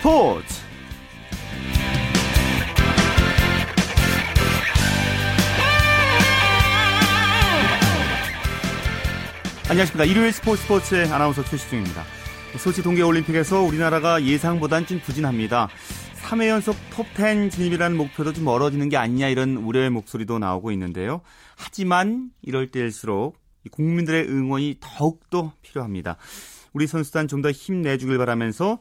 스포츠. 스포츠 안녕하십니까. 일요일 스포츠 스포츠의 아나운서 최시중입니다. 소치 동계올림픽에서 우리나라가 예상보단 좀 부진합니다. 3회 연속 톱10 진입이라는 목표도 좀 멀어지는 게 아니냐 이런 우려의 목소리도 나오고 있는데요. 하지만 이럴 때일수록 국민들의 응원이 더욱더 필요합니다. 우리 선수단 좀 더 힘내주길 바라면서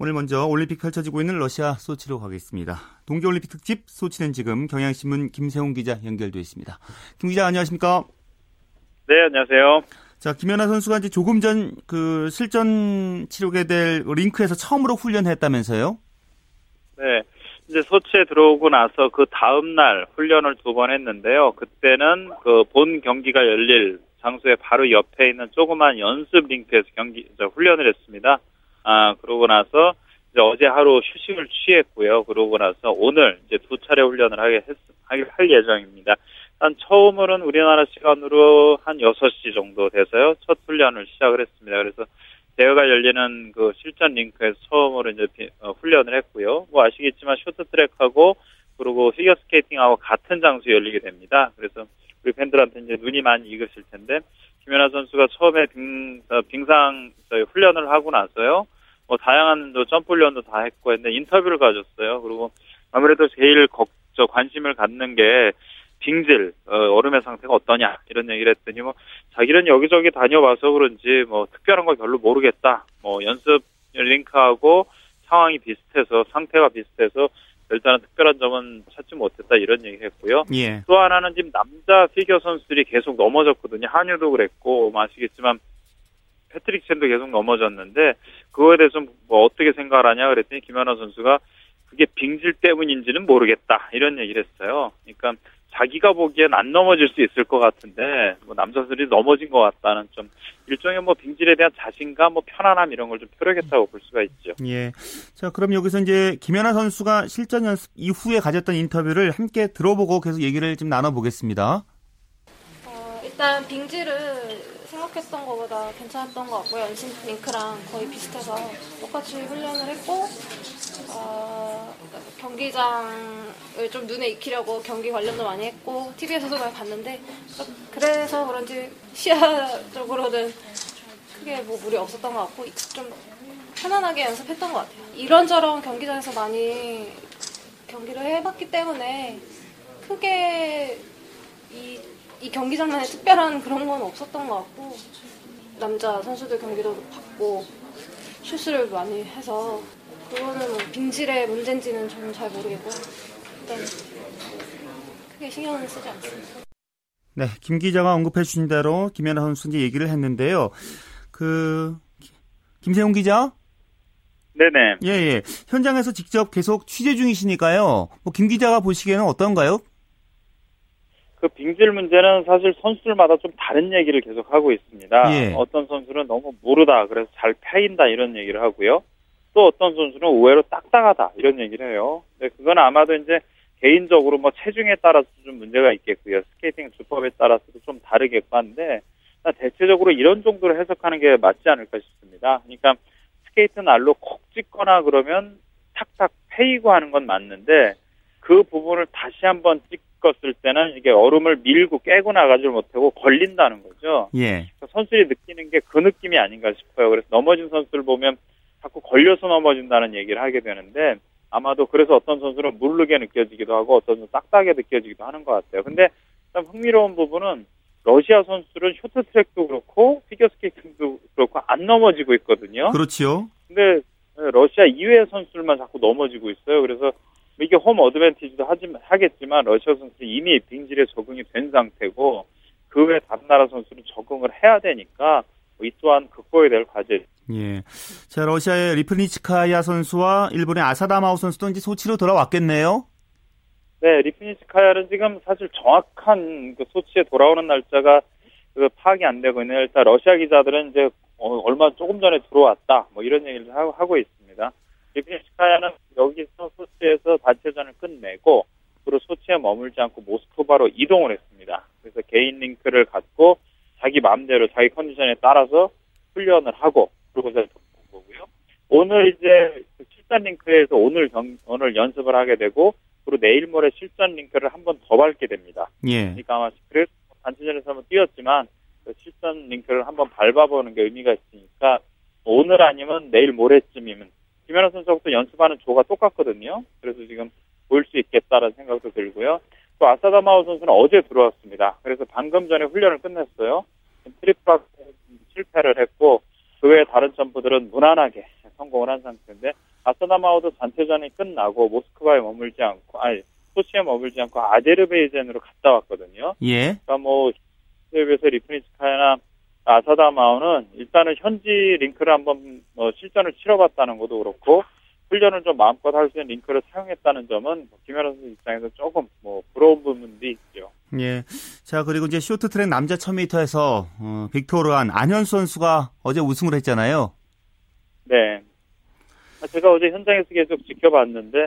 오늘 먼저 올림픽 펼쳐지고 있는 러시아 소치로 가겠습니다. 동계올림픽 특집 소치는 지금 경향신문 김세홍 기자 연결되어 있습니다. 김 기자 안녕하십니까? 네, 안녕하세요. 자, 김연아 선수가 이제 조금 전 그 실전 치르게 될 링크에서 처음으로 훈련했다면서요? 네. 이제 소치에 들어오고 나서 그 다음 날 훈련을 두 번 했는데요. 그때는 그 본 경기가 열릴 장소에 바로 옆에 있는 조그만 연습 링크에서 경기 훈련을 했습니다. 아 그러고 나서 이제 어제 하루 휴식을 취했고요. 그러고 나서 오늘 이제 두 차례 훈련을 하게 했, 할 예정입니다. 한 처음으로는 우리나라 시간으로 한 6시 정도 돼서요. 첫 훈련을 시작을 했습니다. 그래서 대회가 열리는 그 실전 링크에서 처음으로 이제 어, 훈련을 했고요. 뭐 아시겠지만 쇼트트랙하고 그리고 피겨스케이팅하고 같은 장소에 열리게 됩니다. 그래서 우리 팬들한테 이제 눈이 많이 익으실 텐데 김연아 선수가 처음에 빙, 어, 빙상 훈련을 하고 나서요. 뭐 다양한 또 점프 훈련도 다 했고 했는데 인터뷰를 가졌어요. 그리고 아무래도 제일 걱, 저 관심을 갖는 게 빙질 어, 얼음의 상태가 어떠냐 이런 얘기를 했더니 뭐 자기는 여기저기 다녀와서 그런지 뭐 특별한 걸 별로 모르겠다. 뭐 연습 링크하고 상황이 비슷해서 상태가 비슷해서 일단은 특별한 점은 찾지 못했다 이런 얘기 했고요. 예. 또 하나는 지금 남자 피겨 선수들이 계속 넘어졌거든요. 한유도 그랬고 뭐 아시겠지만 패트릭 첸도 계속 넘어졌는데 그거에 대해서 뭐 어떻게 생각을 하냐 그랬더니 김연아 선수가 그게 빙질 때문인지는 모르겠다 이런 얘기를 했어요. 그러니까 자기가 보기엔 안 넘어질 수 있을 것 같은데 뭐 남자들이 넘어진 것 같다는 좀 일종의 뭐 빙질에 대한 자신감, 뭐 편안함 이런 걸 좀 표력했다고 볼 수가 있죠. 예. 자 그럼 여기서 이제 김연아 선수가 실전 연습 이후에 가졌던 인터뷰를 함께 들어보고 계속 얘기를 좀 나눠보겠습니다. 어, 일단 빙질은 생각했던 것보다 괜찮았던 것 같고요. 연신 링크랑 거의 비슷해서 똑같이 훈련을 했고 어, 경기장을 좀 눈에 익히려고 경기 관련도 많이 했고 TV에서도 많이 봤는데 그래서 그런지 시야적으로는 크게 뭐 무리 없었던 것 같고 좀 편안하게 연습했던 것 같아요. 이런저런 경기장에서 많이 경기를 해봤기 때문에 크게 이, 이 경기장만의 특별한 그런 건 없었던 것 같고 남자 선수들 경기도 봤고 슛을 많이 해서 그거는 뭐 빙질의 문제인지는 저는 잘 모르겠고 일단 크게 신경은 쓰지 않습니다. 네, 김 기자가 언급해 주신 대로 김연아 선수 이제 얘기를 했는데요. 그 김세용 기자? 네네. 예, 예. 현장에서 직접 계속 취재 중이시니까요. 뭐 김 기자가 보시기에는 어떤가요? 그 빙질 문제는 사실 선수들마다 좀 다른 얘기를 계속 하고 있습니다. 예. 어떤 선수는 너무 모르다, 그래서 잘 패인다 이런 얘기를 하고요. 또 어떤 선수는 의외로 딱딱하다 이런 얘기를 해요. 근데 그건 아마도 이제 개인적으로 뭐 체중에 따라서 좀 문제가 있겠고요. 스케이팅 주법에 따라서도 좀 다르겠고 한데 대체적으로 이런 정도로 해석하는 게 맞지 않을까 싶습니다. 그러니까 스케이트 날로 콕 찍거나 그러면 탁탁 패이고 하는 건 맞는데 그 부분을 다시 한번 찍었을 때는 이게 얼음을 밀고 깨고 나가질 못하고 걸린다는 거죠. 예. 그러니까 선수들이 느끼는 게 그 느낌이 아닌가 싶어요. 그래서 넘어진 선수를 보면 자꾸 걸려서 넘어진다는 얘기를 하게 되는데 아마도 그래서 어떤 선수는 물르게 느껴지기도 하고 어떤 선수는 딱딱하게 느껴지기도 하는 것 같아요. 근데 참 흥미로운 부분은 러시아 선수들은 쇼트트랙도 그렇고 피겨스케이팅도 그렇고 안 넘어지고 있거든요. 그렇죠. 근데 러시아 이외의 선수들만 자꾸 넘어지고 있어요. 그래서 이게 홈 어드밴티지도 하지, 하겠지만 러시아 선수는 이미 빙질에 적응이 된 상태고 그 외 다른 나라 선수는 적응을 해야 되니까 이 또한 극복해야 될 과제. 예. 자, 러시아의 리프니치카야 선수와 일본의 아사다마오 선수도 이제 소치로 돌아왔겠네요. 네, 리프니치카야는 지금 사실 정확한 그 소치에 돌아오는 날짜가 그 파악이 안 되고 있는 일단 러시아 기자들은 이제 어, 얼마 조금 전에 들어왔다 뭐 이런 얘기를 하고, 하고 있습니다. 리프니치카야는 여기서 소치에서 단체전을 끝내고 그리고 소치에 머물지 않고 모스크바로 이동을 했습니다. 그래서 개인 링크를 갖고 자기 마음대로 자기 컨디션에 따라서 훈련을 하고 그러고 본 거고요. 오늘 이제 실전 링크에서 오늘 경, 오늘 연습을 하게 되고 그리고 내일 모레 실전 링크를 한 번 더 밟게 됩니다. 예. 그러니까 아마 그래서 단체전에서 한번 뛰었지만 그 실전 링크를 한번 밟아보는 게 의미가 있으니까 오늘 아니면 내일 모레쯤이면 김연아 선수하고도 연습하는 조가 똑같거든요. 그래서 지금 보일 수 있겠다라는 생각도 들고요. 또 아사다마오 선수는 어제 들어왔습니다. 그래서 방금 전에 훈련을 끝냈어요. 트리플 실패를 했고 그 외에 다른 점프들은 무난하게 성공을 한 상태인데 아사다마오도 단체전이 끝나고 모스크바에 머물지 않고 아니 소치에 머물지 않고 아제르베이젠으로 갔다 왔거든요. 예. 그러니까 뭐 비해서 리프니츠카야나 아사다마오는 일단은 현지 링크를 한번 뭐 실전을 치러봤다는 것도 그렇고 훈련을 좀 마음껏 할 수 있는 링크를 사용했다는 점은 김연아 선수 입장에서 조금 뭐 부러운 부분도 있죠. 예. 자, 그리고 이제 쇼트트랙 남자 1000m에서 어, 빅토르한 안현수 선수가 어제 우승을 했잖아요. 네. 제가 어제 현장에서 계속 지켜봤는데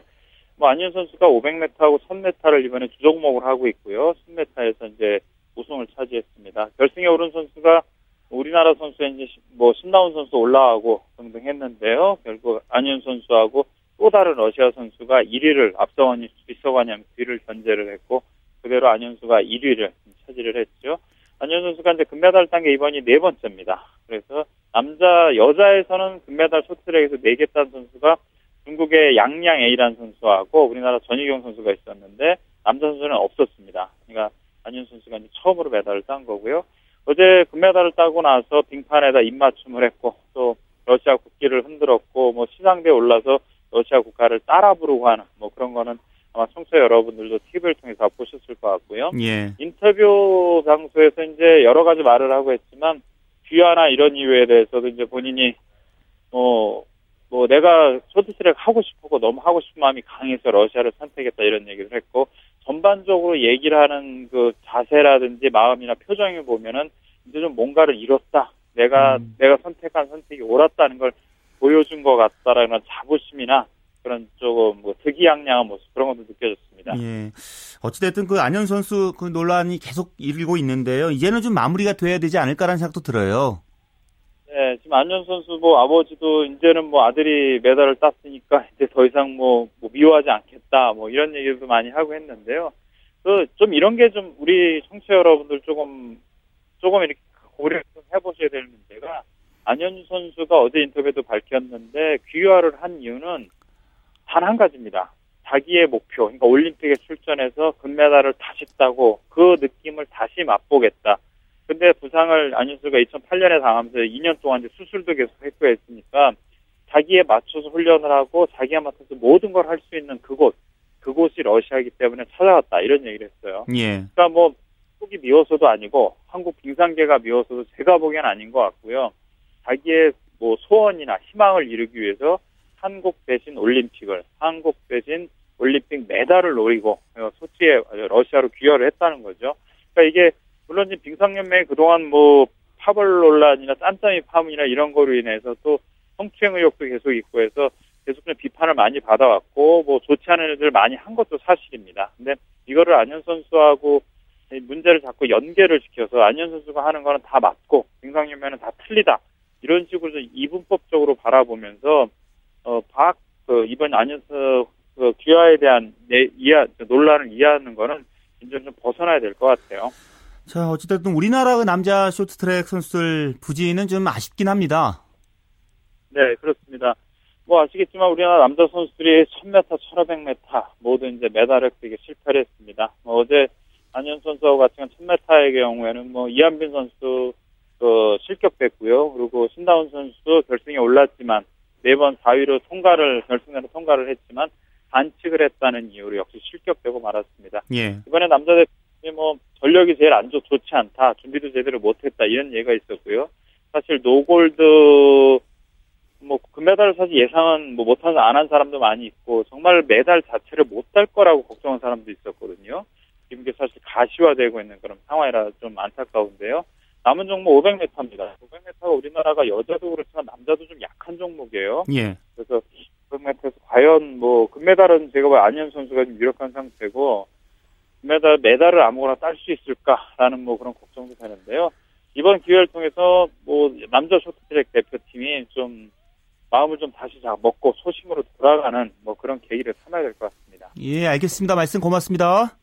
뭐 안현 선수가 500m하고 1000m를 이번에 두 종목을 하고 있고요. 10m에서 이제 우승을 차지했습니다. 결승에 오른 선수가 우리나라 선수의 이제 뭐 신나운 선수 올라가고 등등 했는데요. 결국 안현 선수하고 또 다른 러시아 선수가 1위를 앞서가니 빗서가냐면 뒤를 견제를 했고 그대로 안현수가 1위를 차지를 했죠. 안현 선수가 이제 금메달 단계 이번이 네 번째입니다. 그래서 남자 여자에서는 금메달 쇼트랙에서 4개 딴 선수가 중국의 양양 A라는 선수하고 우리나라 전희경 선수가 있었는데 남자 선수는 없었습니다. 그러니까 안현 선수가 이제 처음으로 메달을 딴 거고요. 어제 금메달을 따고 나서 빙판에다 입맞춤을 했고 또 러시아 국기를 흔들었고 뭐 시상대에 올라서 러시아 국가를 따라 부르고 하는 뭐 그런 거는 아마 청취자 여러분들도 TV를 통해서 보셨을 것 같고요. 예. 인터뷰 장소에서 이제 여러 가지 말을 하고 했지만 귀화나 이런 이유에 대해서도 이제 본인이 뭐, 뭐 내가 쇼트트랙 하고 싶고 너무 하고 싶은 마음이 강해서 러시아를 선택했다 이런 얘기를 했고 전반적으로 얘기를 하는 그 자세라든지 마음이나 표정을 보면은 이제 좀 뭔가를 잃었다. 내가 음. 내가 선택한 선택이 옳았다는 걸 보여준 것 같다라는 자부심이나 그런 조금 뭐 특이양양한 모습 그런 것도 느껴졌습니다. 예. 어찌됐든 그 안현 선수 그 논란이 계속 일고 있는데요. 이제는 좀 마무리가 돼야 되지 않을까라는 생각도 들어요. 네, 지금 안현 선수 뭐 아버지도 이제는 뭐 아들이 메달을 땄으니까 이제 더 이상 뭐, 뭐 미워하지 않겠다 뭐 이런 얘기도 많이 하고 했는데요. 그 좀 이런 게 좀 우리 청취자 여러분들 조금 조금 이렇게 고려 좀 해보셔야 될 문제가 안현 선수가 어제 인터뷰에도 밝혔는데 귀화를 한 이유는 단 한 가지입니다. 자기의 목표, 그러니까 올림픽에 출전해서 금메달을 다시 따고 그 느낌을 다시 맛보겠다. 근데 부상을 안윤수가 2008년에 당하면서 2년 동안 이제 수술도 계속 했고 했으니까 자기에 맞춰서 훈련을 하고 자기에 맞춰서 모든 걸 할 수 있는 그곳, 그곳이 러시아이기 때문에 찾아왔다 이런 얘기를 했어요. 예. 그러니까 뭐 한국이 미워서도 아니고 한국 빙상계가 미워서도 제가 보기엔 아닌 것 같고요. 자기의 뭐 소원이나 희망을 이루기 위해서 한국 대신 올림픽을, 한국 대신 올림픽 메달을 노리고 소치에 러시아로 귀화를 했다는 거죠. 그러니까 이게 물론 지금 빙상연맹이 그동안 뭐 파벌 논란이나 짠짜미 파문이나 이런 거로 인해서 또 성추행 의혹도 계속 있고 해서 계속 좀 비판을 많이 받아왔고 뭐 좋지 않은 일들을 많이 한 것도 사실입니다. 근데 이거를 안현 선수하고 문제를 자꾸 연계를 시켜서 안현 선수가 하는 거는 다 맞고 빙상연맹은 다 틀리다 이런 식으로 좀 이분법적으로 바라보면서 어 박 그 이번 안현 선수 그 귀화에 대한 내 이해 논란을 이해하는 거는 이제 좀 벗어나야 될 것 같아요. 자, 어찌됐든 우리나라 그 남자 쇼트트랙 선수들 부진은 좀 아쉽긴 합니다. 네, 그렇습니다. 뭐 아시겠지만 우리나라 남자 선수들이 1000m, 1500m 모두 이제 메달 획득에 실패를 했습니다. 뭐 어제 안현 선수와 같은 1000m의 경우에는 뭐 이한빈 선수 그 실격됐고요. 그리고 신다운 선수 결승에 올랐지만 네번 4위로 통과를 결승으로 통과를 했지만 반칙을 했다는 이유로 역시 실격되고 말았습니다. 예. 이번에 남자 대표팀이 뭐 전력이 제일 안 좋, 좋지 않다, 준비도 제대로 못했다 이런 얘기가 있었고요. 사실 노골드 뭐 금메달을 사실 예상은 뭐 못한 안 한 사람도 많이 있고 정말 메달 자체를 못 딸 거라고 걱정한 사람도 있었거든요. 지금 이게 사실 가시화되고 있는 그런 상황이라 좀 안타까운데요. 남은 종목 500m입니다. 500m가 우리나라가 여자도 그렇지만 남자도 좀 약 한 종목이에요. 예. 그래서 500m에서 과연 뭐 금메달은 제가 봐요 안현 선수가 좀 유력한 상태고 금메달 메달을 아무거나 딸 수 있을까라는 뭐 그런 걱정도 되는데요. 이번 기회를 통해서 뭐 남자 쇼트트랙 대표팀이 좀 마음을 좀 다시 먹고 소심으로 돌아가는 뭐 그런 계기를 삼아야 될 것 같습니다. 예, 알겠습니다. 말씀 고맙습니다.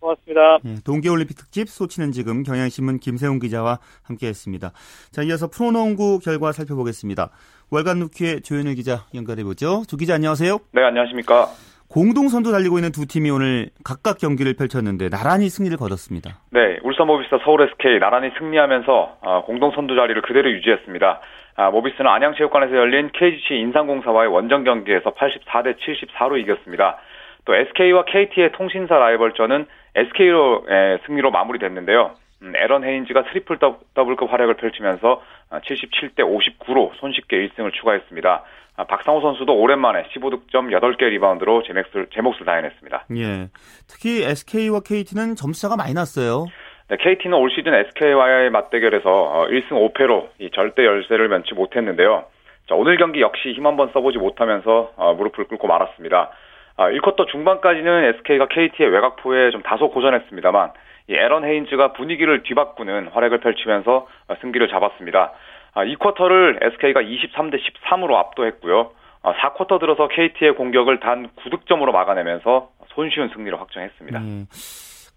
고맙습니다. 예, 동계올림픽 특집 소치는 지금 경향신문 김세훈 기자와 함께했습니다. 자, 이어서 프로농구 결과 살펴보겠습니다. 월간 루키의 조현일 기자 연결해보죠. 조 기자 안녕하세요. 네, 안녕하십니까. 공동선두 달리고 있는 두 팀이 오늘 각각 경기를 펼쳤는데 나란히 승리를 거뒀습니다. 네, 울산 모비스 서울 SK 나란히 승리하면서 어, 공동선두 자리를 그대로 유지했습니다. 아, 모비스는 안양체육관에서 열린 KGC 인상공사와의 원정 경기에서 84대 74로 이겼습니다. 또 SK와 KT의 통신사 라이벌전은 SK로 승리로 마무리됐는데요. 음, 에런 헤인즈가 트리플 더블급 활약을 펼치면서 77대 아, 59로 손쉽게 1승을 추가했습니다. 아, 박상호 선수도 오랜만에 15득점 8개 리바운드로 제 몫을, 제 몫을 다해냈습니다. 예. 특히 SK와 KT는 점수차가 많이 났어요. 네, KT는 올 시즌 SK와의 맞대결에서 1승 어, 5패로 이 절대 열세를 면치 못했는데요. 자, 오늘 경기 역시 힘 한번 써보지 못하면서 어, 무릎을 꿇고 말았습니다. 아, 1쿼터 중반까지는 SK가 KT의 외곽포에 좀 다소 고전했습니다만 이 에런 헤인즈가 분위기를 뒤바꾸는 활약을 펼치면서 어, 승기를 잡았습니다. 아, 2쿼터를 SK가 23대 13으로 압도했고요. 아, 4쿼터 들어서 KT의 공격을 단 9득점으로 막아내면서 손쉬운 승리를 확정했습니다. 네.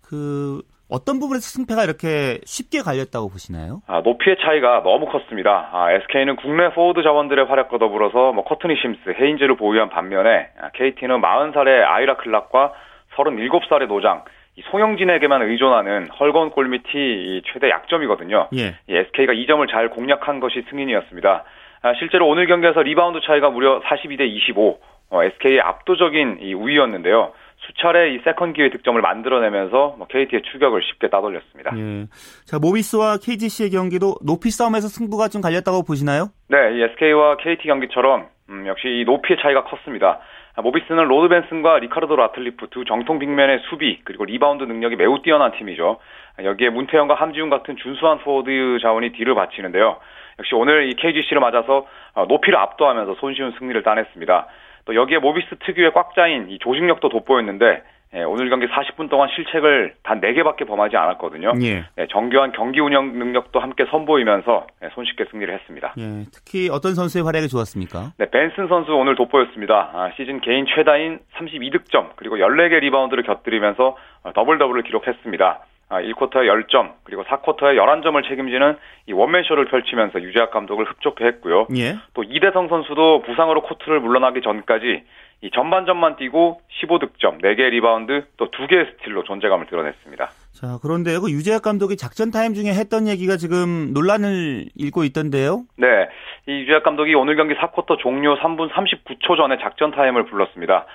그 어떤 부분에서 승패가 이렇게 쉽게 갈렸다고 보시나요? 아, 높이의 차이가 너무 컸습니다. 아, SK는 국내 포워드 자원들의 활약과 더불어서 뭐 커트니 심스, 헤인즈를 보유한 반면에 아, KT는 40살의 아이라 클락과 37살의 노장, 송영진에게만 의존하는 헐거운 골밑이 최대 약점이거든요. 예. SK가 이 점을 잘 공략한 것이 승인이었습니다. 아, 실제로 오늘 경기에서 리바운드 차이가 무려 42대 25, 어, SK의 압도적인 이 우위였는데요. 수차례 이 second 기회 득점을 만들어내면서 뭐 KT의 추격을 쉽게 따돌렸습니다. 예. 자 모비스와 KGC의 경기도 높이 싸움에서 승부가 좀 갈렸다고 보시나요? 네, 이 SK와 KT 경기처럼 음, 역시 이 높이의 차이가 컸습니다. 아, 모비스는 로드 벤슨과 리카르도 라틀리프 두 정통 빅맨의 수비 그리고 리바운드 능력이 매우 뛰어난 팀이죠. 아, 여기에 문태영과 함지훈 같은 준수한 포워드 자원이 뒤를 받치는데요. 역시 오늘 이 KGC를 맞아서 아, 높이를 압도하면서 손쉬운 승리를 따냈습니다. 또 여기에 모비스 특유의 꽉 짜인 이 조직력도 돋보였는데 예, 오늘 경기 40분 동안 실책을 단 4개밖에 범하지 않았거든요. 예. 예, 정교한 경기 운영 능력도 함께 선보이면서 예, 손쉽게 승리를 했습니다. 예, 특히 어떤 선수의 활약이 좋았습니까? 네, 벤슨 선수 오늘 돋보였습니다. 아, 시즌 개인 최다인 32득점 그리고 14개 리바운드를 곁들이면서 어, 더블 더블을 기록했습니다. 1쿼터에 아, 10점, 그리고 4쿼터에 11점을 책임지는 이 원맨쇼를 펼치면서 유재학 감독을 흡족해 했고요. 예. 또 이대성 선수도 부상으로 코트를 물러나기 전까지 이 전반전만 뛰고 15득점, 4개 리바운드, 또 2개의 스틸로 존재감을 드러냈습니다. 자, 그런데 그 유재학 감독이 작전 타임 중에 했던 얘기가 지금 논란을 일고 있던데요? 네. 이 유재학 감독이 오늘 경기 4쿼터 종료 3분 39초 전에 작전 타임을 불렀습니다.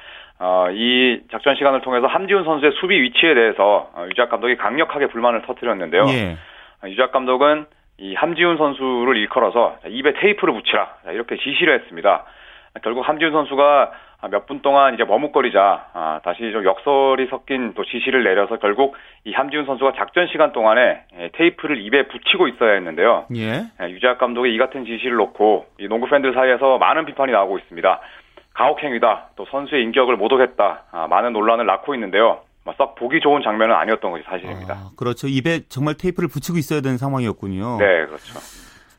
어, 이 작전 시간을 통해서 함지훈 선수의 수비 위치에 대해서 어, 유재학 감독이 강력하게 불만을 터뜨렸는데요. 예. 어, 유재학 감독은 이 함지훈 선수를 일컬어서 입에 테이프를 붙이라 이렇게 지시를 했습니다. 결국 함지훈 선수가 몇 분 동안 이제 머뭇거리자 아, 다시 좀 역설이 섞인 또 지시를 내려서 결국 이 함지훈 선수가 작전 시간 동안에 예, 테이프를 입에 붙이고 있어야 했는데요. 예. 예 유작 감독이 이 같은 지시를 놓고 이 농구 팬들 사이에서 많은 비판이 나오고 있습니다. 가혹행위다, 또 선수의 인격을 모독했다, 아, 많은 논란을 낳고 있는데요. 뭐썩 보기 좋은 장면은 아니었던 것이 사실입니다. 아, 그렇죠. 입에 정말 테이프를 붙이고 있어야 되는 상황이었군요. 네, 그렇죠.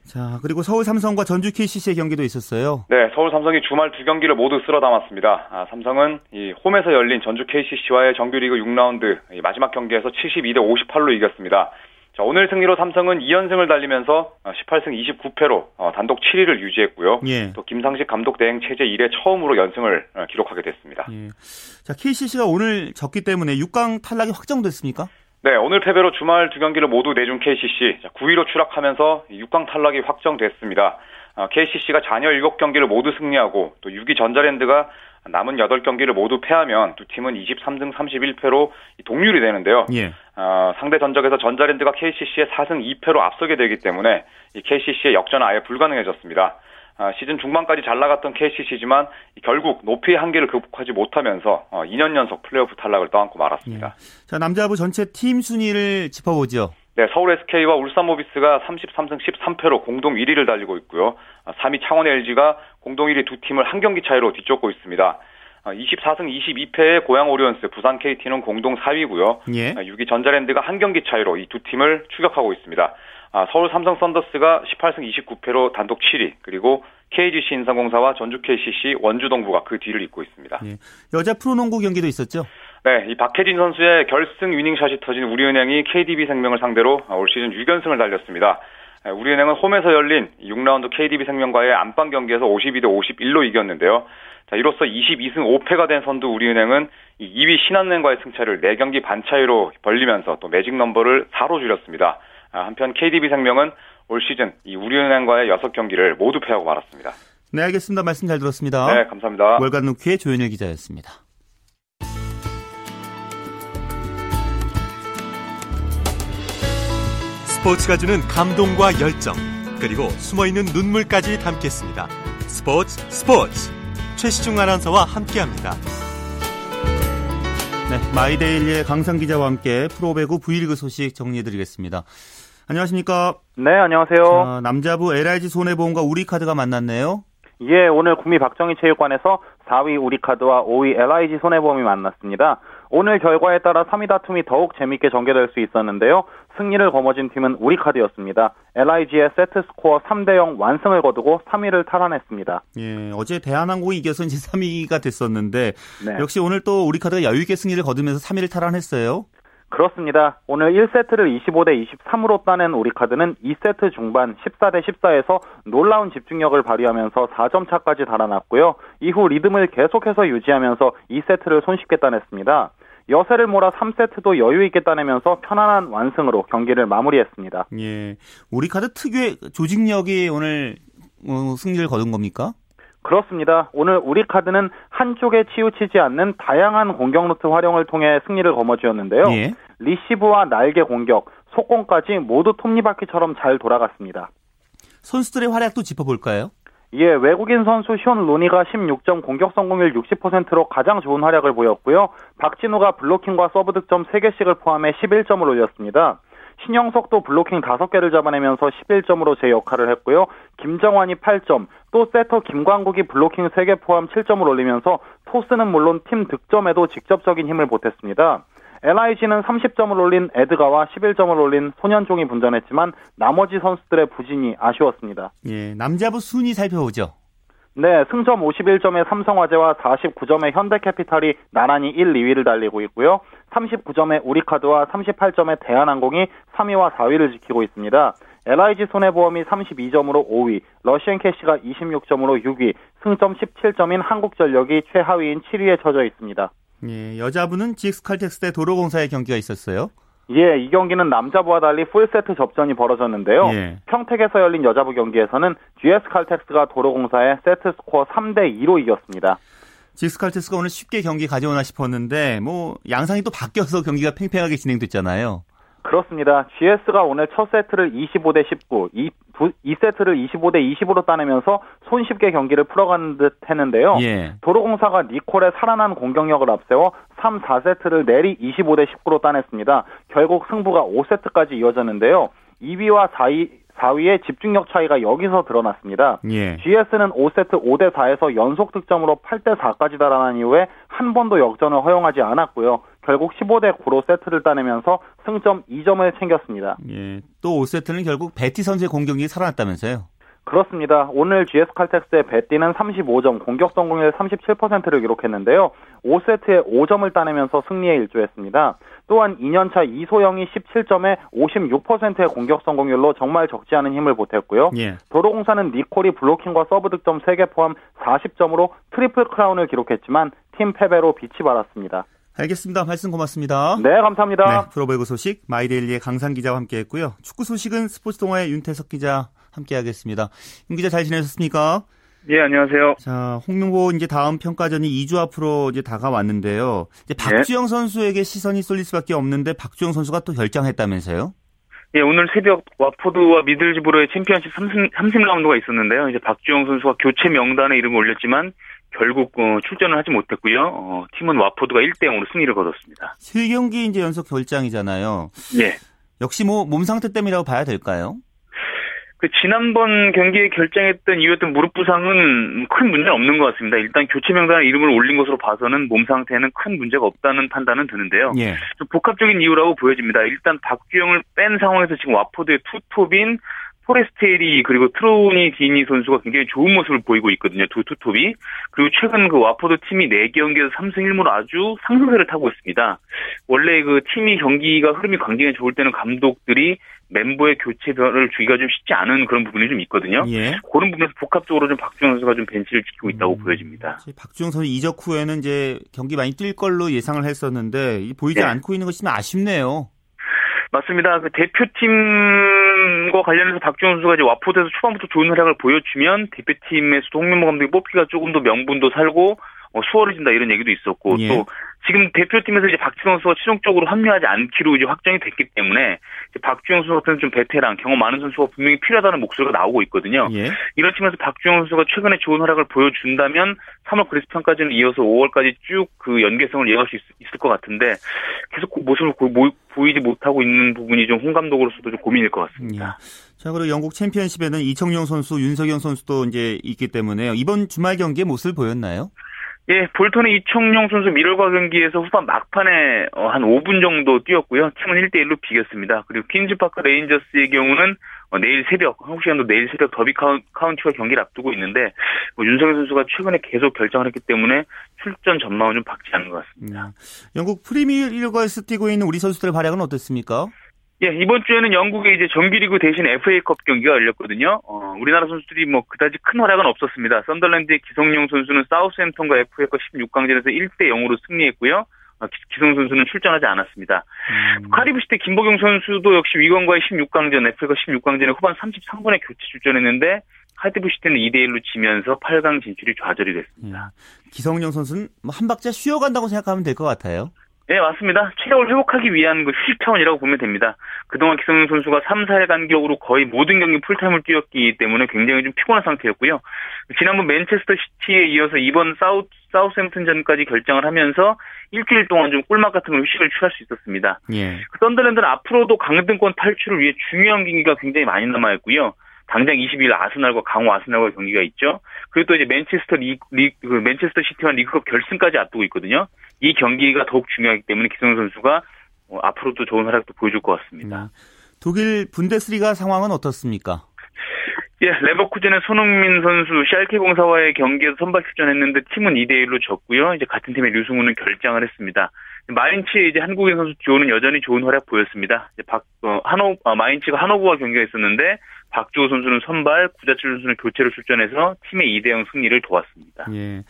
자, 그리고 서울 삼성과 전주 KCC의 경기도 있었어요. 네, 서울 삼성이 주말 두 경기를 모두 쓸어 담았습니다. 아, 삼성은 이 홈에서 열린 전주 KCC와의 정규리그 6라운드 마지막 경기에서 72대 58로 이겼습니다. 자, 오늘 승리로 삼성은 2연승을 달리면서 18승 어, 29패로 어, 단독 7위를 유지했고요. 예. 또 김상식 감독 대행 체제 이래 처음으로 연승을 어, 기록하게 됐습니다. 예. 자, KCC가 오늘 졌기 때문에 6강 탈락이 확정됐습니까? 네, 오늘 패배로 주말 두 경기를 모두 내준 KCC 9위로 추락하면서 6강 탈락이 확정됐습니다. KCC가 잔여 7경기를 모두 승리하고 또 6위 전자랜드가 남은 8경기를 모두 패하면 두 팀은 23승 31패로 동률이 되는데요. 예. 어, 상대 전적에서 전자랜드가 KCC의 4승 2패로 앞서게 되기 때문에 이 KCC의 역전은 아예 불가능해졌습니다. 어, 시즌 중반까지 잘 나갔던 KCC지만 결국 높이의 한계를 극복하지 못하면서 어, 2년 연속 플레이오프 탈락을 떠안고 말았습니다. 예. 자 남자부 전체 팀 순위를 짚어보죠. 네, 서울 SK와 울산 모비스가 33승 13패로 공동 1위를 달리고 있고요. 3위 창원 LG가 공동 1위 두 팀을 한 경기 차이로 뒤쫓고 있습니다. 24승 22패의 고양 오리온스, 부산 KT는 공동 4위고요. 예. 6위 전자랜드가 한 경기 차이로 이 두 팀을 추격하고 있습니다. 서울 삼성 썬더스가 18승 29패로 단독 7위, 그리고 KGC 인삼공사와 전주 KCC, 원주동부가 그 뒤를 잇고 있습니다. 예. 여자 프로농구 경기도 있었죠? 네, 이 박혜진 선수의 결승 위닝샷이 터진 우리은행이 KDB생명을 상대로 올 시즌 6연승을 달렸습니다. 우리은행은 홈에서 열린 6라운드 KDB생명과의 안방 경기에서 52대 51로 이겼는데요. 자, 이로써 22승 5패가 된 선두 우리은행은 2위 신한은행과의 승차를 4경기 반 차이로 벌리면서 또 매직 넘버를 4로 줄였습니다. 아, 한편 KDB생명은 올 시즌 이 우리은행과의 6경기를 모두 패하고 말았습니다. 네, 알겠습니다. 말씀 잘 들었습니다. 네, 감사합니다. 월간 루키의 조현일 기자였습니다. 스포츠가 주는 감동과 열정, 그리고 숨어있는 눈물까지 담겠습니다. 스포츠 스포츠 최시중 아나운서와 함께합니다. 네, 마이데일리의 강상 기자와 함께 프로배구 V리그 소식 정리해드리겠습니다. 안녕하십니까? 네, 안녕하세요. 자, 남자부 LIG 손해보험과 우리카드가 만났네요. 예, 오늘 구미 박정희 체육관에서 4위 우리카드와 5위 LIG 손해보험이 만났습니다. 오늘 결과에 따라 3위 다툼이 더욱 재밌게 전개될 수 있었는데요. 승리를 거머쥔 팀은 우리카드였습니다. LIG의 세트 스코어 3대 0 완승을 거두고 3위를 탈환했습니다. 예, 어제 대한항공이 이겨서 이제 3위가 됐었는데 네. 역시 오늘 또 우리카드가 여유 있게 승리를 거두면서 3위를 탈환했어요. 그렇습니다. 오늘 1세트를 25대 23으로 따낸 우리카드는 2세트 중반 14대 14에서 놀라운 집중력을 발휘하면서 4점 차까지 달아났고요. 이후 리듬을 계속해서 유지하면서 2세트를 손쉽게 따냈습니다. 여세를 몰아 3세트도 여유 있게 따내면서 편안한 완승으로 경기를 마무리했습니다. 예, 우리카드 특유의 조직력이 오늘 어, 승리를 거둔 겁니까? 그렇습니다. 오늘 우리 카드는 한쪽에 치우치지 않는 다양한 공격 루트 활용을 통해 승리를 거머쥐었는데요. 예. 리시브와 날개 공격, 속공까지 모두 톱니바퀴처럼 잘 돌아갔습니다. 선수들의 활약도 짚어볼까요? 예, 외국인 선수 숀 루니가 16점 공격 성공률 60%로 가장 좋은 활약을 보였고요. 박진우가 블로킹과 서브 득점 3개씩을 포함해 11점을 올렸습니다. 신영석도 블로킹 5개를 잡아내면서 11점으로 제 역할을 했고요. 김정환이 8점, 또 세터 김광국이 블로킹 3개 포함 7점을 올리면서 토스는 물론 팀 득점에도 직접적인 힘을 보탰습니다. LIG는 30점을 올린 에드가와 11점을 올린 손현종이 분전했지만 나머지 선수들의 부진이 아쉬웠습니다. 예, 남자부 순위 살펴보죠. 네, 승점 51점의 삼성화재와 49점의 현대캐피탈이 나란히 1, 2위를 달리고 있고요. 39점의 우리카드와 38점의 대한항공이 3위와 4위를 지키고 있습니다. LIG 손해보험이 32점으로 5위, 러시앤캐시가 26점으로 6위, 승점 17점인 한국전력이 최하위인 7위에 처져 있습니다. 예, 여자부는 GS칼텍스 대 도로공사의 경기가 있었어요. 예, 이 경기는 남자부와 달리 풀세트 접전이 벌어졌는데요. 예. 평택에서 열린 여자부 경기에서는 GS 칼텍스가 도로공사에 세트 스코어 3대 2로 이겼습니다. GS칼텍스가 오늘 쉽게 경기 가져오나 싶었는데 뭐 양상이 또 바뀌어서 경기가 팽팽하게 진행됐잖아요. 그렇습니다. GS가 오늘 첫 세트를 25대 19, 2, 2세트를 25대 20으로 따내면서 손쉽게 경기를 풀어가는 듯 했는데요. 예. 도로공사가 니콜의 살아난 공격력을 앞세워 3, 4세트를 내리 25대 19로 따냈습니다. 결국 승부가 5세트까지 이어졌는데요. 2위와 4위, 4위의 집중력 차이가 여기서 드러났습니다. 예. GS는 5세트 5대 4에서 연속 득점으로 8대 4까지 달아난 이후에 한 번도 역전을 허용하지 않았고요. 결국 15대 9로 세트를 따내면서 승점 2점을 챙겼습니다. 예. 또 5세트는 결국 베티 선수의 공격력이 살아났다면서요. 그렇습니다. 오늘 GS 칼텍스의 베티는 35점, 공격 성공률 37%를 기록했는데요. 5세트에 5점을 따내면서 승리에 일조했습니다. 또한 2년차 이소영이 17점에 56%의 공격 성공률로 정말 적지 않은 힘을 보탰고요. 예. 도로공사는 니콜이 블로킹과 서브 득점 3개 포함 40점으로 트리플 크라운을 기록했지만 팀 패배로 빛이 발았습니다. 알겠습니다. 말씀 고맙습니다. 네, 감사합니다. 네, 프로배구 소식 마이데일리의 강상 기자와 함께했고요. 축구 소식은 스포츠 동아의 윤태석 기자 함께하겠습니다. 윤 기자 잘 지내셨습니까? 예, 안녕하세요. 자, 홍명보 이제 다음 평가전이 2주 앞으로 이제 다가왔는데요. 이제 박주영 선수에게 시선이 쏠릴 수밖에 없는데 박주영 선수가 또 결장했다면서요? 예, 오늘 새벽 와포드와 미들즈브로의 챔피언십 30, 30라운드가 있었는데요. 이제 박주영 선수가 교체 명단에 이름을 올렸지만 결국 어, 출전을 하지 못했고요. 어, 팀은 와포드가 1대 0으로 승리를 거뒀습니다. 3경기 이제 연속 결장이잖아요. 예. 역시 뭐 몸 상태 때문이라고 봐야 될까요? 그 지난번 경기에 결장했던 이유였던 무릎 부상은 큰 문제는 없는 것 같습니다. 일단 교체 명단에 이름을 올린 것으로 봐서는 몸 상태에는 큰 문제가 없다는 판단은 드는데요. 예. 좀 복합적인 이유라고 보여집니다. 일단 박주영을 뺀 상황에서 지금 와포드의 투톱인 포레스티에리 그리고 트로이 디니 선수가 굉장히 좋은 모습을 보이고 있거든요. 두 투톱이. 그리고 최근 그 와포드 팀이 4경기에서 3승 1무로 아주 상승세를 타고 있습니다. 원래 그 팀이 경기가 흐름이 굉장히 좋을 때는 감독들이 멤버의 교체별을 주기가 좀 쉽지 않은 그런 부분이 좀 있거든요. 예. 그런 부분에서 복합적으로 좀 박주영 선수가 좀 벤치를 지키고 있다고 음, 보여집니다. 박주영 선수 이적 후에는 이제 경기 많이 뛸 걸로 예상을 했었는데 보이지 네. 않고 있는 것이 좀 아쉽네요. 맞습니다. 그 대표팀 과 관련해서 박주영 선수가 이제 와포드에서 초반부터 좋은 활약을 보여주면 대표팀에서도 홍명보 감독이 뽑기가 조금 더 명분도 살고 어, 수월해진다 이런 얘기도 있었고 예. 또 지금 대표팀에서 이제 박지성 선수가 최종적으로 합류하지 않기로 이제 확정이 됐기 때문에 이제 박주영 선수 같은 좀 베테랑 경험 많은 선수가 분명히 필요하다는 목소리가 나오고 있거든요. 예. 이런 팀에서 박주영 선수가 최근에 좋은 활약을 보여준다면 3월 그리스판까지는 이어서 5월까지 쭉 그 연계성을 이어갈 수 있, 을것 같은데 계속 그 모습을 보, 보이지 못하고 있는 부분이 좀 홍 감독으로서도 좀 고민일 것 같습니다. 자, 그리고 영국 챔피언십에는 이청용 선수, 윤석영 선수도 이제 있기 때문에 이번 주말 경기에 모습을 보였나요? 예, 볼턴의 이청용 선수 밀월과 경기에서 후반 막판에 어, 한 5분 정도 뛰었고요. 팀은 1대1로 비겼습니다. 그리고 퀸즈파크 레인저스의 경우는 어, 내일 새벽, 한국 시간도 내일 새벽 더비 카운, 카운티와 경기를 앞두고 있는데 뭐 윤석영 선수가 최근에 계속 결장을 했기 때문에 출전 전망은 좀 밝지 않은 것 같습니다. 음. 영국 프리미어리그에서 뛰고 있는 우리 선수들의 활약은 어떻습니까? 예, 이번 주에는 영국의 이제 정규리그 대신 FA컵 경기가 열렸거든요. 어, 우리나라 선수들이 뭐 그다지 큰 활약은 없었습니다. 썬더랜드의 기성용 선수는 사우스햄튼과 FA컵 16강전에서 1대 0으로 승리했고요. 어, 기- 기성 선수는 출전하지 않았습니다. 음, 카리브시대 김보경 선수도 역시 위건과의 16강전, FA컵 16강전에 후반 33분에 교체 출전했는데 카디브시대는 2대1로 지면서 8강 진출이 좌절이 됐습니다. 예. 기성용 선수는 뭐한 박자 쉬어간다고 생각하면 될 것 같아요. 네, 맞습니다. 체력을 회복하기 위한 그 휴식 차원이라고 보면 됩니다. 그동안 기성용 선수가 3, 4일 간격으로 거의 모든 경기 풀타임을 뛰었기 때문에 굉장히 좀 피곤한 상태였고요. 지난번 맨체스터 시티에 이어서 이번 사우, 사우스햄튼전까지 결장을 하면서 일주일 동안 좀 꿀맛 같은 걸 휴식을 취할 수 있었습니다. 예. 그 썬더랜드는 앞으로도 강등권 탈출을 위해 중요한 경기가 굉장히 많이 남아있고요. 당장 20일 아스날과 강호 아스날과 경기가 있죠. 그리고 또 이제 맨체스터 리, 리, 그 맨체스터 시티와 리그컵 결승까지 앞두고 있거든요. 이 경기가 더욱 중요하기 때문에 기성용 선수가 어, 앞으로도 좋은 활약도 보여줄 것 같습니다. 음. 독일 분데스리가 상황은 어떻습니까? 예, 레버쿠젠의 손흥민 선수 샬케 공사와의 경기에서 선발 출전했는데 팀은 2대 1로 졌고요. 이제 같은 팀의 류승우는 결장을 했습니다. 마인츠의 이제 한국인 선수 듀오는 여전히 좋은 활약 보였습니다. 이제 박, 어, 한호, 어, 마인츠가 한호부와 경기가 있었는데 박주호 선수는 선발, 구자철 선수는 교체로 출전해서 팀의 2대0 승리를 도왔습니다. 예.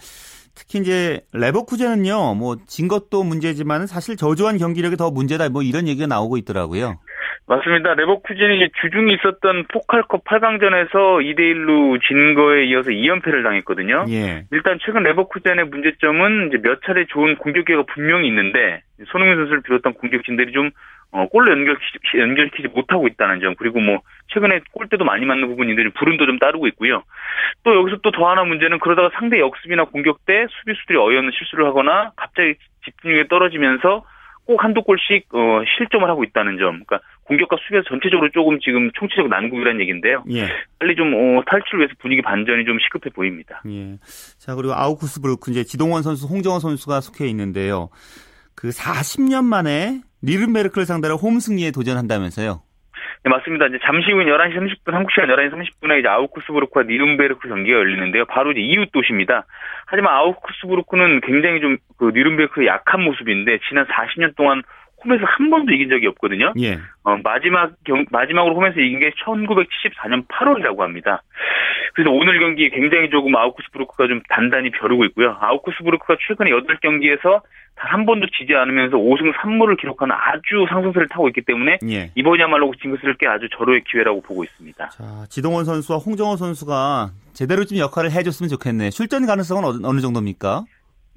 특히 이제 레버쿠젠은요, 뭐 진 것도 문제지만 사실 저조한 경기력이 더 문제다, 뭐 이런 얘기가 나오고 있더라고요. 맞습니다. 레버쿠젠이 주중에 있었던 포칼컵 8강전에서 2대 1로 진 거에 이어서 2연패를 당했거든요. 예. 일단 최근 레버쿠젠의 문제점은 이제 몇 차례 좋은 공격기가 분명히 있는데 손흥민 선수를 비롯한 공격진들이 좀 어, 골로 연결시키지, 연결시키지 못하고 있다는 점 그리고 뭐 최근에 골대도 많이 맞는 부분인데 좀 불운도 좀 따르고 있고요. 또 여기서 또 더 하나 문제는 그러다가 상대 역습이나 공격 때 수비수들이 어이없는 실수를 하거나 갑자기 집중력이 떨어지면서 꼭 한두 골씩 어, 실점을 하고 있다는 점. 그러니까 공격과 수비에서 전체적으로 조금 지금 총체적 난국이라는 얘기인데요. 예. 빨리 좀 어, 탈출을 위해서 분위기 반전이 좀 시급해 보입니다. 예. 자, 그리고 아우크스부르크 이제 지동원 선수, 홍정호 선수가 속해 있는데요. 그 40년 만에 뉘른베르크를 상대로 홈 승리에 도전한다면서요. 네, 맞습니다. 이제 잠시 후 11시 30분, 한국 시간 11시 30분에 이제 아우크스부르크와 뉘른베르크 경기가 열리는데요. 바로 이제 이웃 도시입니다. 하지만 아우크스부르크는 굉장히 좀 그 니른베르크의 약한 모습인데 지난 40년 동안 홈에서 한 번도 이긴 적이 없거든요. 예. 어, 마지막 경, 마지막으로 홈에서 이긴 게 1974년 8월이라고 합니다. 그래서 오늘 경기 굉장히 조금 아우크스부르크가 좀 단단히 벼르고 있고요. 아우크스부르크가 최근에 8경기에서 단 한 번도 지지 않으면서 5승 3무를 기록하는 아주 상승세를 타고 있기 때문에 예. 이번이야말로 징크스를 게 아주 절호의 기회라고 보고 있습니다. 자, 지동원 선수와 홍정호 선수가 제대로 좀 역할을 해줬으면 좋겠네. 출전 가능성은 어느, 어느 정도입니까?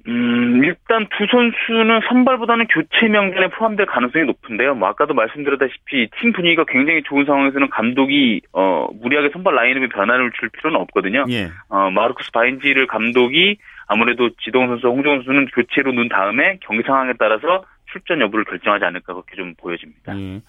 음, 일단 두 선수는 선발보다는 교체 명단에 포함될 가능성이 높은데요. 뭐 아까도 말씀드렸다시피 팀 분위기가 굉장히 좋은 상황에서는 감독이 어 무리하게 선발 라인업에 변화를 줄 필요는 없거든요. 예. 어 마르쿠스 바인지를 감독이 아무래도 지동 선수, 홍정 선수는 교체로 넣은 다음에 경기 상황에 따라서 출전 여부를 결정하지 않을까 그렇게 좀 보여집니다. 예.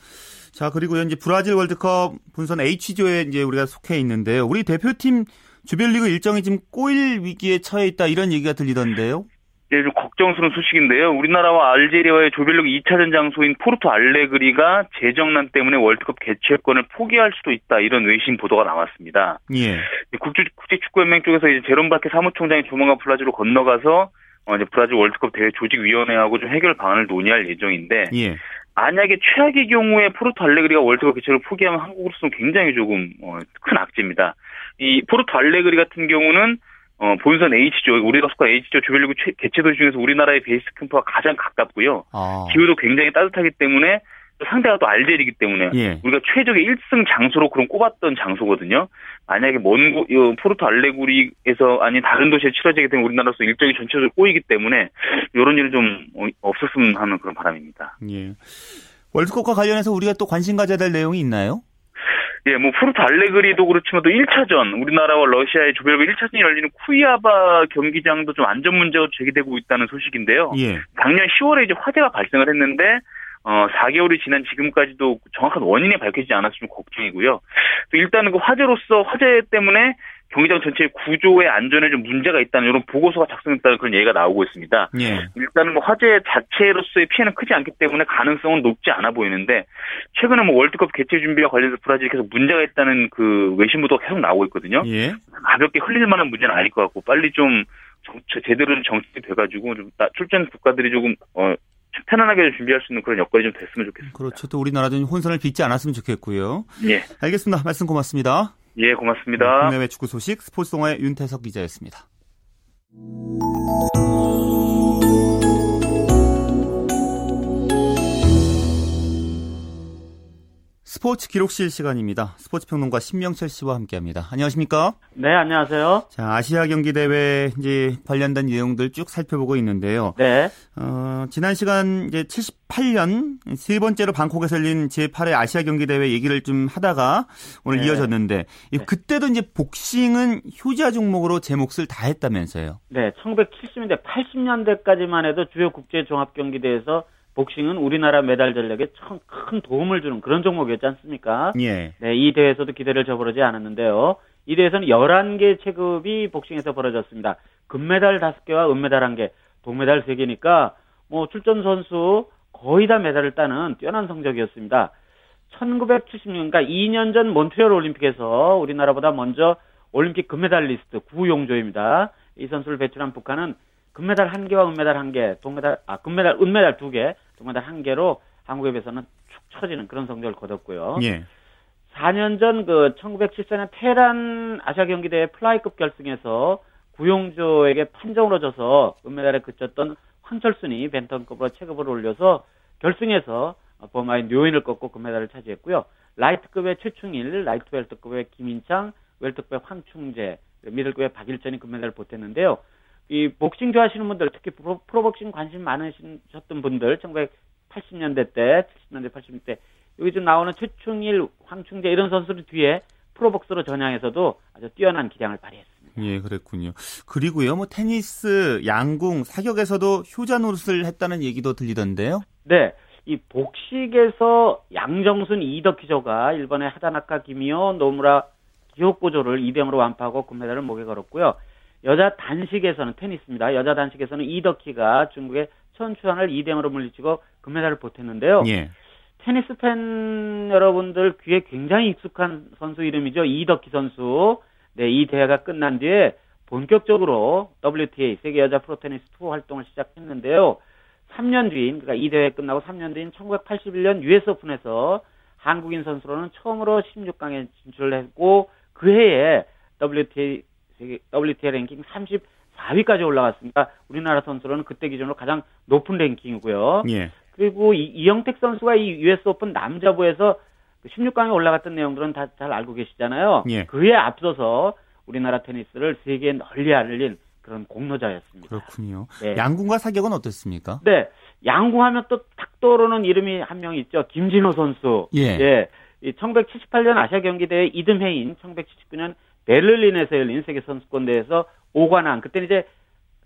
자, 그리고 이제 브라질 월드컵 본선 H조에 이제 우리가 속해 있는데요. 우리 대표팀 조별리그 일정이 지금 꼬일 위기에 처해 있다 이런 얘기가 들리던데요. 네, 좀 걱정스러운 소식인데요. 우리나라와 알제리와의 조별리그 2차전 장소인 포르투 알레그리가 재정난 때문에 월드컵 개최권을 포기할 수도 있다. 이런 외신 보도가 나왔습니다. 예. 국제, 국제 축구연맹 쪽에서 이제 제롬 발케 사무총장이 조만간 브라질로 건너가서 어, 이제 브라질 월드컵 대회 조직위원회하고 좀 해결 방안을 논의할 예정인데 예. 만약에 최악의 경우에 포르투 알레그리가 월드컵 개최를 포기하면 한국으로서는 굉장히 조금 어, 큰 악재입니다. 이 포르투 알레그리 같은 경우는 어, 본선 H조, 우리가 속한 H조 조별리그 개최 도시 중에서 우리나라의 베이스 캠프와 가장 가깝고요. 아. 기후도 굉장히 따뜻하기 때문에 또 상대가 또 알제리이기 때문에 예. 우리가 최적의 1승 장소로 그럼 꼽았던 장소거든요. 만약에 먼 곳, 포르투 알레그리에서 아닌 다른 도시에 치러지게 되면 우리나라로서 일정이 전체적으로 꼬이기 때문에 이런 일이 좀 어, 없었으면 하는 그런 바람입니다. 예. 월드컵과 관련해서 우리가 또 관심 가져야 될 내용이 있나요? 예, 뭐 포르투 알레그리도 그렇지만 또 1차전 우리나라와 러시아의 조별리그 1차전이 열리는 쿠이아바 경기장도 좀 안전 문제가 제기되고 있다는 소식인데요. 예. 작년 10월에 이제 화재가 발생을 했는데 어 4개월이 지난 지금까지도 정확한 원인이 밝혀지지 좀 걱정이고요. 또 일단은 그 화재로서 화재 때문에 경기장 전체의 구조의 안전에 좀 문제가 있다는 이런 보고서가 작성됐다는 그런 얘기가 나오고 있습니다. 예. 일단은 뭐 화재 자체로서의 피해는 크지 않기 때문에 가능성은 높지 않아 보이는데 최근에 뭐 월드컵 개최 준비와 관련해서 브라질이 계속 문제가 있다는 그 외신 보도가 계속 나오고 있거든요. 예. 가볍게 흘릴 만한 문제는 아닐 것 같고 빨리 좀 정, 제대로 정책이 돼가지고 좀 나- 출전 국가들이 조금 어 편안하게 준비할 수 있는 그런 여건이 좀 됐으면 좋겠습니다. 그렇죠. 또 우리나라도 혼선을 빚지 않았으면 좋겠고요. 예, 알겠습니다. 말씀 고맙습니다. 예, 고맙습니다. 국내외 축구 소식 스포츠 동아의 윤태석 기자였습니다. 스포츠 기록실 시간입니다. 스포츠 평론가 신명철 씨와 함께합니다. 안녕하십니까? 네, 안녕하세요. 자, 아시아 경기 대회 이제 관련된 내용들 쭉 살펴보고 있는데요. 네. 어, 지난 시간 이제 78년 세 번째로 방콕에서 열린 제8회 아시아 경기 대회 얘기를 좀 하다가 오늘 네. 이어졌는데 이 그때도 이제 복싱은 효자 종목으로 제 몫을 다 했다면서요. 네, 1970년대, 80년대까지만 해도 주요 국제 종합 경기 대회에서 복싱은 우리나라 메달 전략에 참 큰 도움을 주는 그런 종목이었지 않습니까? 예. 네, 이 대회에서도 기대를 저버리지 않았는데요. 이 대회에서는 11개 체급이 복싱에서 벌어졌습니다. 금메달 5개와 은메달 1개, 동메달 3개니까 뭐 출전 선수 거의 다 메달을 따는 뛰어난 성적이었습니다. 1970년, 그러니까 2년 전 몬트리올 올림픽에서 우리나라보다 먼저 올림픽 금메달리스트 구용조입니다. 이 선수를 배출한 북한은 금메달 1개와 은메달 1개, 동메달, 아, 금메달, 은메달 2개, 동메달 1개로 한국에 비해서는 축 처지는 그런 성적을 거뒀고요. 예. 4년 전 그 1974년 테헤란 아시아 경기 대회 플라이급 결승에서 구용조에게 판정으로 져서 은메달에 그쳤던 황철순이 밴텀급으로 체급을 올려서 결승에서 버마의 묘인을 꺾고 금메달을 차지했고요. 라이트급의 최충일, 라이트 웰트급의 김인창, 웰트급의 황충재, 미들급의 박일전이 금메달을 보탰는데요. 이 복싱 좋아하시는 분들, 특히 프로, 프로복싱 관심 많으셨던 분들, 1980년대 때, 70년대, 80년대 여기 좀 나오는 최충일, 황충재 이런 선수들 뒤에 프로복서로 전향해서도 아주 뛰어난 기량을 발휘했습니다. 예, 그랬군요. 그리고요, 뭐 테니스, 양궁, 사격에서도 효자 노릇을 했다는 얘기도 들리던데요. 네. 이 복식에서 양정순 이덕희조가 일본의 하다나카 김이오 노무라 기호고조를 2대0으로 완파하고 금메달을 목에 걸었고요. 여자 단식에서는 테니스입니다. 여자 단식에서는 이덕희가 중국의 천추환을 2대 0으로 물리치고 금메달을 보탰는데요. 예. 테니스 팬 여러분들 귀에 굉장히 익숙한 선수 이름이죠. 이덕희 선수. 네, 이 대회가 끝난 뒤에 본격적으로 WTA 세계 여자 프로 테니스 투어 활동을 시작했는데요. 3년 뒤인 그러니까 이 대회 끝나고 3년 뒤인 1981년 US 오픈에서 한국인 선수로는 처음으로 16강에 진출을 했고 그 해에 WTA 세계 WTA 랭킹 34위까지 올라갔습니다. 우리나라 선수로는 그때 기준으로 가장 높은 랭킹이고요. 예. 그리고 이, 이영택 선수가 이 US 오픈 남자부에서 16강에 올라갔던 내용들은 다 잘 알고 계시잖아요. 예. 그에 앞서서 우리나라 테니스를 세계에 널리 알린 그런 공로자였습니다. 그렇군요. 네. 양궁과 사격은 어떻습니까? 네. 양궁하면 또 탁 떠오르는 이름이 한 명 있죠. 김진호 선수. 예. 이 1978년 아시아 경기 대회 이듬해인 1979년 베를린에서 열린 세계 선수권 대회에서 5관왕. 그때는 이제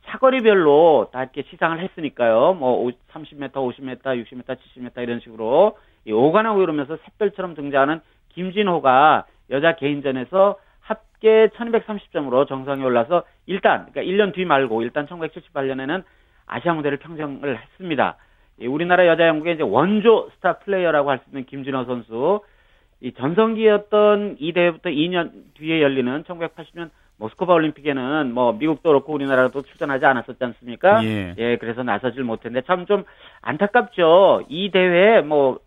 사거리별로 다 이렇게 시상을 했으니까요. 뭐 30m, 50m, 60m, 70m 이런 식으로 이 5관왕 이러면서 샛별처럼 등장하는 김진호가 여자 개인전에서 합계 1230점으로 정상에 올라서 일단 그러니까 1년 뒤 말고 일단 1978년에는 아시아 무대를 평정을 했습니다. 우리나라 여자 양국의 이제 원조 스타 플레이어라고 할 수 있는 김준호 선수, 이 전성기였던 이 대회부터 2년 뒤에 열리는 1980년 모스크바 올림픽에는 뭐 미국도 그렇고 우리나라도 출전하지 않았었지 않습니까? 예. 예, 그래서 나서질 못했는데 참 좀 안타깝죠. 이 대회 뭐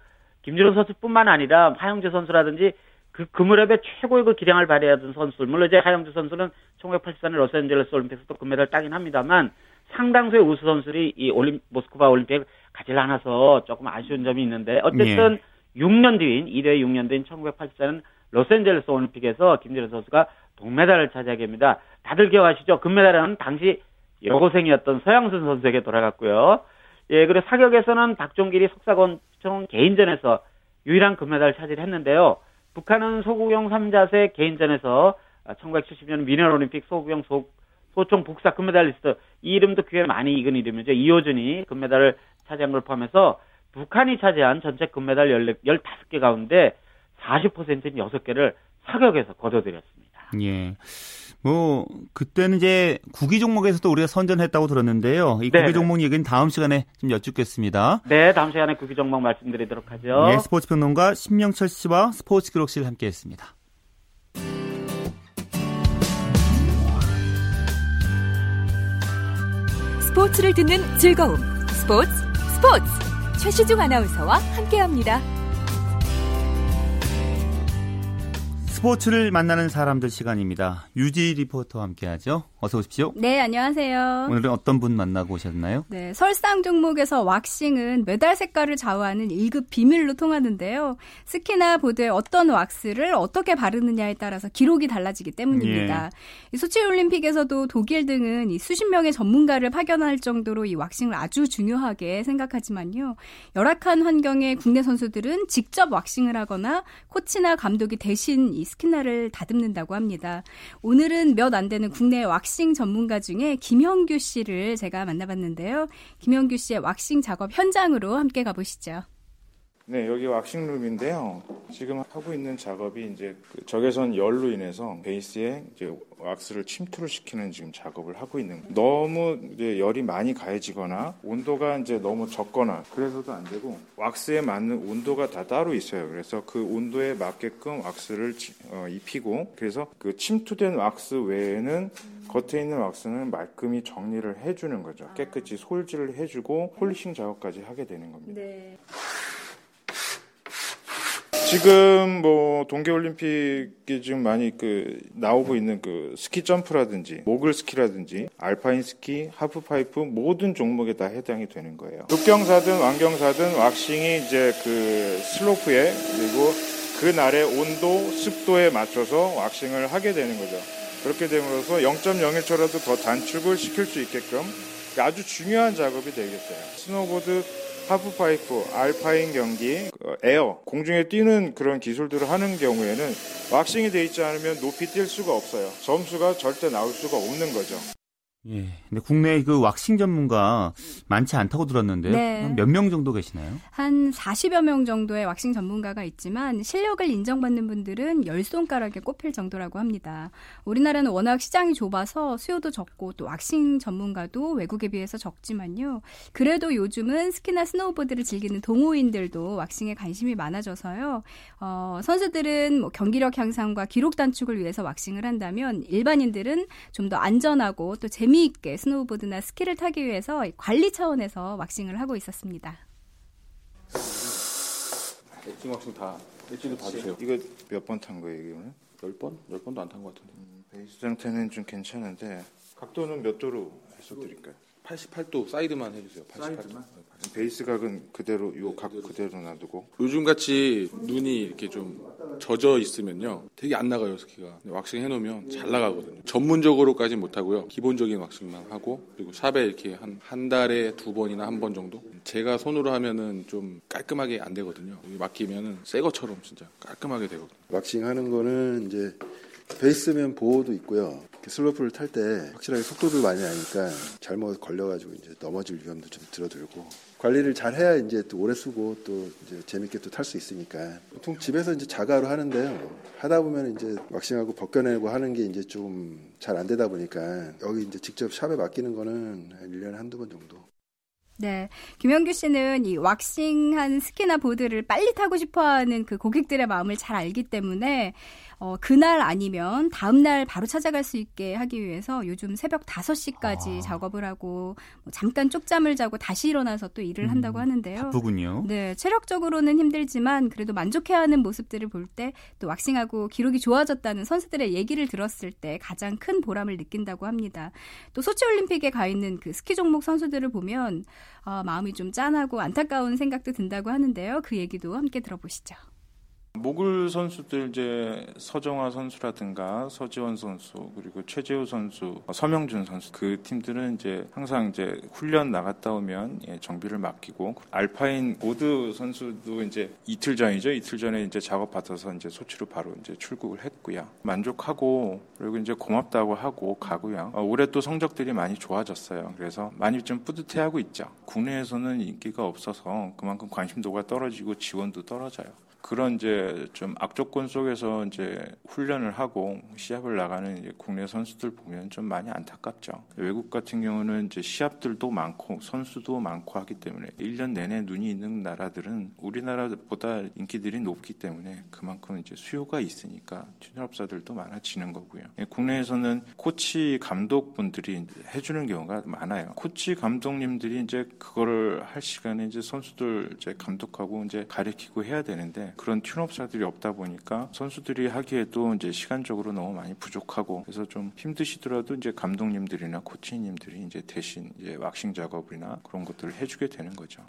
김준호 선수뿐만 아니라 하영재 선수라든지 그, 그 무렵에 최고의 그 기량을 발휘하던 선수, 물론 이제 하영재 선수는 1984년 로스앤젤레스 올림픽에서도 금메달 따긴 합니다만 상당수의 우수 선수들이 이 올림, 모스크바 올림픽을 가질 않아서 조금 아쉬운 점이 있는데 어쨌든 예. 6년 뒤인 1회 6년 뒤인 1984년 로스앤젤레스 올림픽에서 김진호 선수가 동메달을 차지하게 됩니다. 다들 기억하시죠? 금메달은 당시 여고생이었던 서향순 선수에게 돌아갔고요. 예, 그리고 사격에서는 박종길이 속사권총 개인전에서 유일한 금메달을 차지했는데요. 북한은 소구경 3자세 개인전에서 1970년 미네얼 올림픽 소구경 소, 소총 북사 금메달리스트 이 이름도 꽤 많이 익은 이름이죠. 이호준이 금메달을 차지한 걸 포함해서 북한이 차지한 전체 금메달 15개 가운데 40%인 6개를 사격에서 거둬들였습니다. 예. 뭐 그때는 이제 구기 종목에서도 우리가 선전했다고 들었는데요. 이 구기 네 종목 얘기는 다음 시간에 좀 여쭙겠습니다. 네, 다음 시간에 구기 종목 말씀드리도록 하죠. 예, 스포츠 평론가 신명철 씨와 스포츠 기록실 함께했습니다. 스포츠를 듣는 즐거움. 스포츠 스포츠 최시중 아나운서와 함께합니다. 스포츠를 만나는 사람들 시간입니다. 유지 리포터와 함께하죠. 어서 오십시오. 네, 안녕하세요. 오늘은 어떤 분 만나고 오셨나요? 네, 설상 종목에서 왁싱은 메달 색깔을 좌우하는 1급 비밀로 통하는데요. 스키나 보드에 어떤 왁스를 어떻게 바르느냐에 따라서 기록이 달라지기 때문입니다. 예. 소치 올림픽에서도 독일 등은 이 수십 명의 전문가를 파견할 정도로 이 왁싱을 아주 중요하게 생각하지만요. 열악한 환경의 국내 선수들은 직접 왁싱을 하거나 코치나 감독이 대신 이 스키 날을 다듬는다고 합니다. 오늘은 몇 안 되는 국내 왁싱 전문가 중에 김형규 씨를 제가 만나봤는데요. 김형규 씨의 왁싱 작업 현장으로 함께 가보시죠. 네, 여기 왁싱룸인데요. 지금 하고 있는 작업이 이제 그 적외선 열로 인해서 베이스에 이제 왁스를 침투를 시키는 지금 작업을 하고 있는 거예요. 너무 이제 열이 많이 가해지거나 온도가 이제 너무 적거나 그래서도 안 되고 왁스에 맞는 온도가 다 따로 있어요. 그래서 그 온도에 맞게끔 왁스를 어, 입히고 그래서 그 침투된 왁스 외에는 겉에 있는 왁스는 말끔히 정리를 해주는 거죠. 깨끗이 솔질을 해주고 polishing 작업까지 하게 되는 겁니다. 네. 지금 뭐 동계올림픽이 지금 많이 그 나오고 있는 그 스키 점프라든지 모글 스키라든지 알파인 스키, 하프 파이프 모든 종목에 다 해당이 되는 거예요. 급경사든 완경사든 왁싱이 이제 그 슬로프에 그리고 그 날의 온도, 습도에 맞춰서 왁싱을 하게 되는 거죠. 그렇게 됨으로써 0.01초라도 더 단축을 시킬 수 있게끔 아주 중요한 작업이 되겠어요. 스노보드 하프파이프, 알파인 경기, 그 에어, 공중에 뛰는 그런 기술들을 하는 경우에는 왁싱이 되어 있지 않으면 높이 뛸 수가 없어요. 점수가 절대 나올 수가 없는 거죠. 예. 근데 국내 그 왁싱 전문가 많지 않다고 들었는데요. 네. 몇명 정도 계시나요? 한 40여 명 정도의 왁싱 전문가가 있지만 실력을 인정받는 분들은 열 손가락에 꼽힐 정도라고 합니다. 우리나라는 워낙 시장이 좁아서 수요도 적고 또 왁싱 전문가도 외국에 비해서 적지만요. 그래도 요즘은 스키나 스노우보드를 즐기는 동호인들도 왁싱에 관심이 많아져서요. 어, 선수들은 뭐 경기력 향상과 기록 단축을 위해서 왁싱을 한다면 일반인들은 좀 더 안전하고 또 재미 재미있게 스노우보드나 스키를 타기 위해서 관리 차원에서 왁싱을 하고 있었습니다. edging 왁싱 다 edging도 다 주세요. 이거 몇 번 탄 거예요, 이거는? 열 번? 열 번도 안 탄 것 같은데. 음, 베이스 상태는 좀 괜찮은데 각도는 몇 도로 해서 드릴까요? 88도 사이드만 해주세요. 88도. 사이드만? 베이스 각은 그대로 요 각 그대로 놔두고. 요즘 같이 눈이 이렇게 좀 젖어 있으면요, 되게 안 나가요 스키가. 왁싱 해놓으면 잘 나가거든요. 전문적으로까지 못하고요, 기본적인 왁싱만 하고 그리고 샵에 이렇게 한 한 달에 두 번이나 한 번 정도. 제가 손으로 하면은 좀 깔끔하게 안 되거든요. 맡기면은 새 것처럼 진짜 깔끔하게 되거든요. 왁싱 하는 거는 이제 베이스면 보호도 있고요. 슬로프를 탈 때 확실하게 속도도 많이 나니까 잘못 걸려가지고 이제 넘어질 위험도 좀 줄어들고 관리를 잘 해야 이제 또 오래 쓰고 또 이제 재밌게 또 탈 수 있으니까 보통 집에서 이제 자가로 하는데요. 하다 보면 이제 왁싱하고 벗겨내고 하는 게 이제 좀 잘 안 되다 보니까 여기 이제 직접 샵에 맡기는 거는 1년에 한두 번 정도. 네. 김영규 씨는 이 왁싱한 스키나 보드를 빨리 타고 싶어 하는 그 고객들의 마음을 잘 알기 때문에 어, 그날 아니면 다음 날 바로 찾아갈 수 있게 하기 위해서 요즘 새벽 5시까지 아. 작업을 하고 뭐 잠깐 쪽잠을 자고 다시 일어나서 또 일을 음, 한다고 하는데요. 바쁘군요. 네, 체력적으로는 힘들지만 그래도 만족해하는 모습들을 볼 때 또 왁싱하고 기록이 좋아졌다는 선수들의 얘기를 들었을 때 가장 큰 보람을 느낀다고 합니다. 또 소치 올림픽에 가 있는 그 스키 종목 선수들을 보면 어, 마음이 좀 짠하고 안타까운 생각도 든다고 하는데요. 그 얘기도 함께 들어보시죠. 모글 선수들 이제 서정화 선수라든가 서지원 선수 그리고 최재우 선수, 서명준 선수 그 팀들은 이제 항상 이제 훈련 나갔다 오면 예, 정비를 맡기고 알파인 보드 선수도 이제 이틀 전이죠. 이틀 전에 이제 작업 받아서 이제 소치로 바로 이제 출국을 했고요. 만족하고 그리고 이제 고맙다고 하고 가고요. 어, 올해 또 성적들이 많이 좋아졌어요. 그래서 많이 좀 뿌듯해하고 있죠. 국내에서는 인기가 없어서 그만큼 관심도가 떨어지고 지원도 떨어져요. 그런 이제 좀 악조건 속에서 이제 훈련을 하고 시합을 나가는 이제 국내 선수들 보면 좀 많이 안타깝죠. 외국 같은 경우는 이제 시합들도 많고 선수도 많고 하기 때문에 1년 내내 눈이 있는 나라들은 우리나라보다 인기들이 높기 때문에 그만큼 이제 수요가 있으니까 튜닝업사들도 많아지는 거고요. 예, 국내에서는 코치 감독분들이 해주는 경우가 많아요. 코치 감독님들이 이제 그거를 할 시간에 이제 선수들 이제 감독하고 이제 가르치고 해야 되는데 그런 튠업사들이 없다 보니까 선수들이 하기에도 이제 시간적으로 너무 많이 부족하고 그래서 좀 힘드시더라도 이제 감독님들이나 코치님들이 이제 대신 이제 왁싱 작업이나 그런 것들을 해주게 되는 거죠.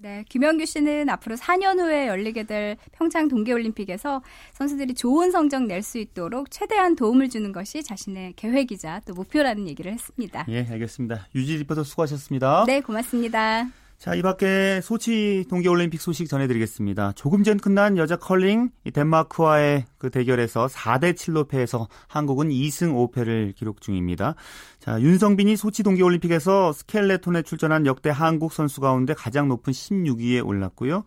네, 김영규 씨는 앞으로 4년 후에 열리게 될 평창 동계올림픽에서 선수들이 좋은 성적 낼 수 있도록 최대한 도움을 주는 것이 자신의 계획이자 또 목표라는 얘기를 했습니다. 예, 알겠습니다. 유지 리포터 수고하셨습니다. 네, 고맙습니다. 자, 이 밖에 소치 동계올림픽 소식 전해드리겠습니다. 조금 전 끝난 여자 컬링 덴마크와의 그 대결에서 4대 7로 패해서 한국은 2승 5패를 기록 중입니다. 자, 윤성빈이 소치 동계올림픽에서 스켈레톤에 출전한 역대 한국 선수 가운데 가장 높은 16위에 올랐고요.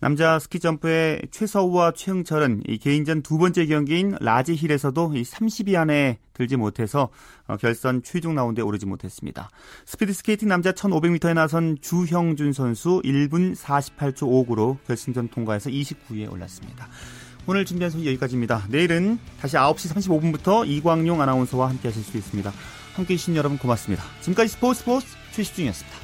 남자 스키 점프의 최서우와 최흥철은 이 개인전 두 번째 경기인 라지힐에서도 이 30위 안에 들지 못해서 어, 결선 최종 라운드에 오르지 못했습니다. 스피드 스케이팅 남자 1500m에 나선 주형준 선수 1분 48초 59로 결승전 통과해서 29위에 올랐습니다. 오늘 준비한 소식 여기까지입니다. 내일은 다시 9시 35분부터 이광용 아나운서와 함께 하실 수 있습니다. 함께 해주신 여러분 고맙습니다. 지금까지 스포츠 스포츠 최시중이었습니다.